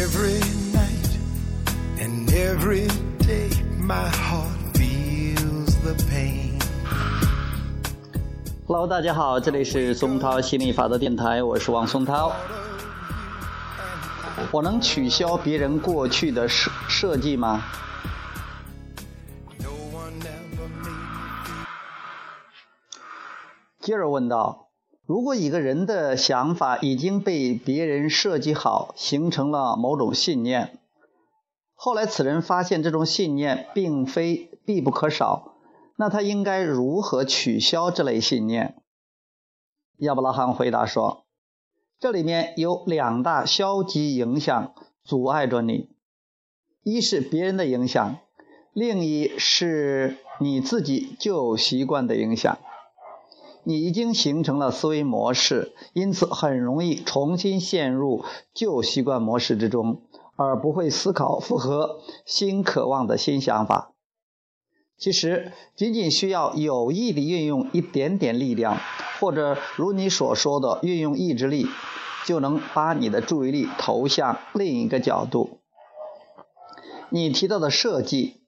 Every night and every day, my heart feels the pain. Hello，大家好，这里是松涛心理法则电台，我是王松涛。我能取消别人过去的设设计吗接着问道：如果一个人的想法已经被别人设计好，形成了某种信念，后来此人发现这种信念并非必不可少，那他应该如何取消这类信念？亚伯拉罕回答说：“这里面有两大消极影响阻碍着你，一是别人的影响，另一是你自己旧习惯的影响。你已经形成了思维模式，因此很容易重新陷入旧习惯模式之中，而不会思考符合新渴望的新想法。其实，仅仅需要有意地运用一点点力量，或者如你所说的运用意志力，就能把你的注意力投向另一个角度。你提到的设计，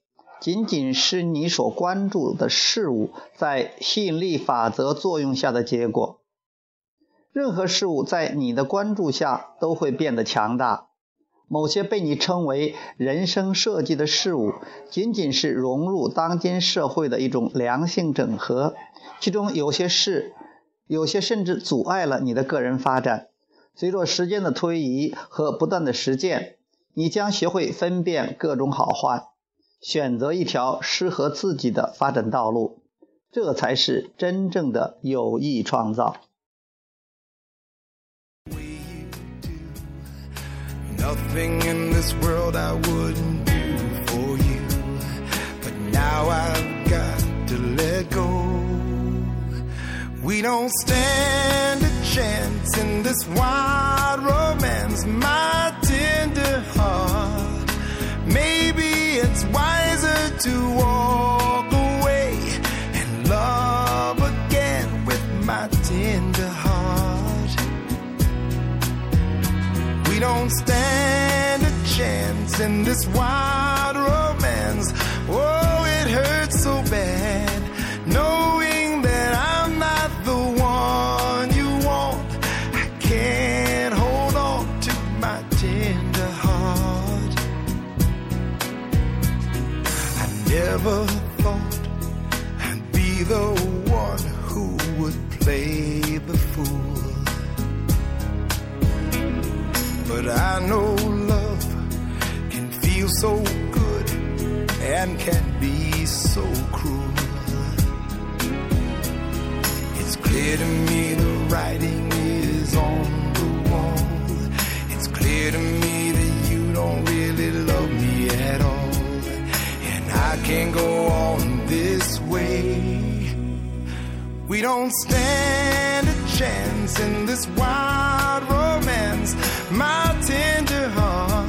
仅仅是你所关注的事物在吸引力法则作用下的结果。任何事物在你的关注下都会变得强大。某些被你称为人生设计的事物，仅仅是融入当今社会的一种良性整合，其中有些事，有些甚至阻碍了你的个人发展。随着时间的推移和不断的实践，你将学会分辨各种好坏，选择一条适合自己的发展道路，这才是真正的有益创造。Nothing in this world I wouldn't do for you. But now I've got to let go. We don't stand a chance in this wild romance, my it's wiser to walk away and love again with my tender heart. We don't stand a chance in this wild romance. Oh, it hurts so bad knowing never thought I'd be the one who would play the fool. But I know love can feel so good and can be so cruel. It's clear to me the writing can't go on this way. We don't stand a chance in this wild romance, my tender heart.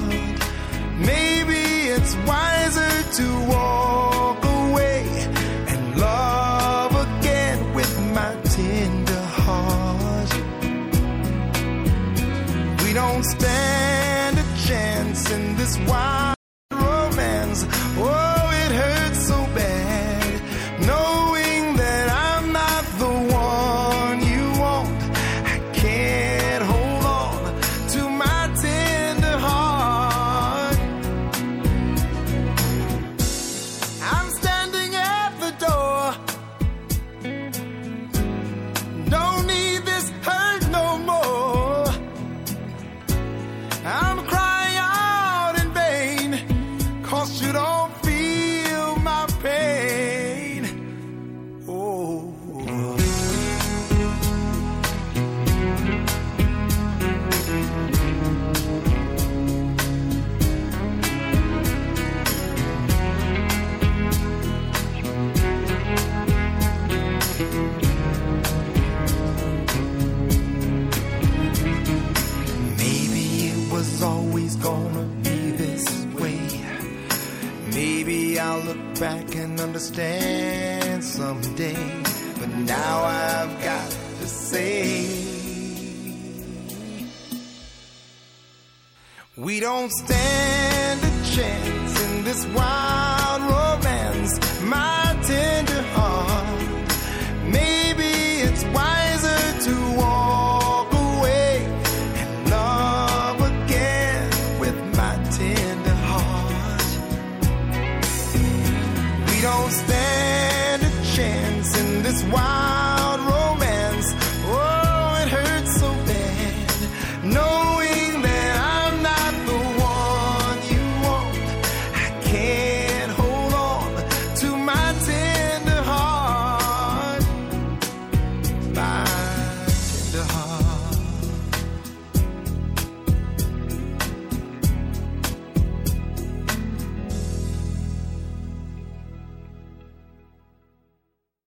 Maybe it's wiser to walk away and love again with my tender heart. We don't stand a chance in this wild romance. Oh, was always gonna be this way. Maybe I'll look back and understand someday. But now I've got to say, We don't stand a chance in this wild romance, my tender stand a chance in this wild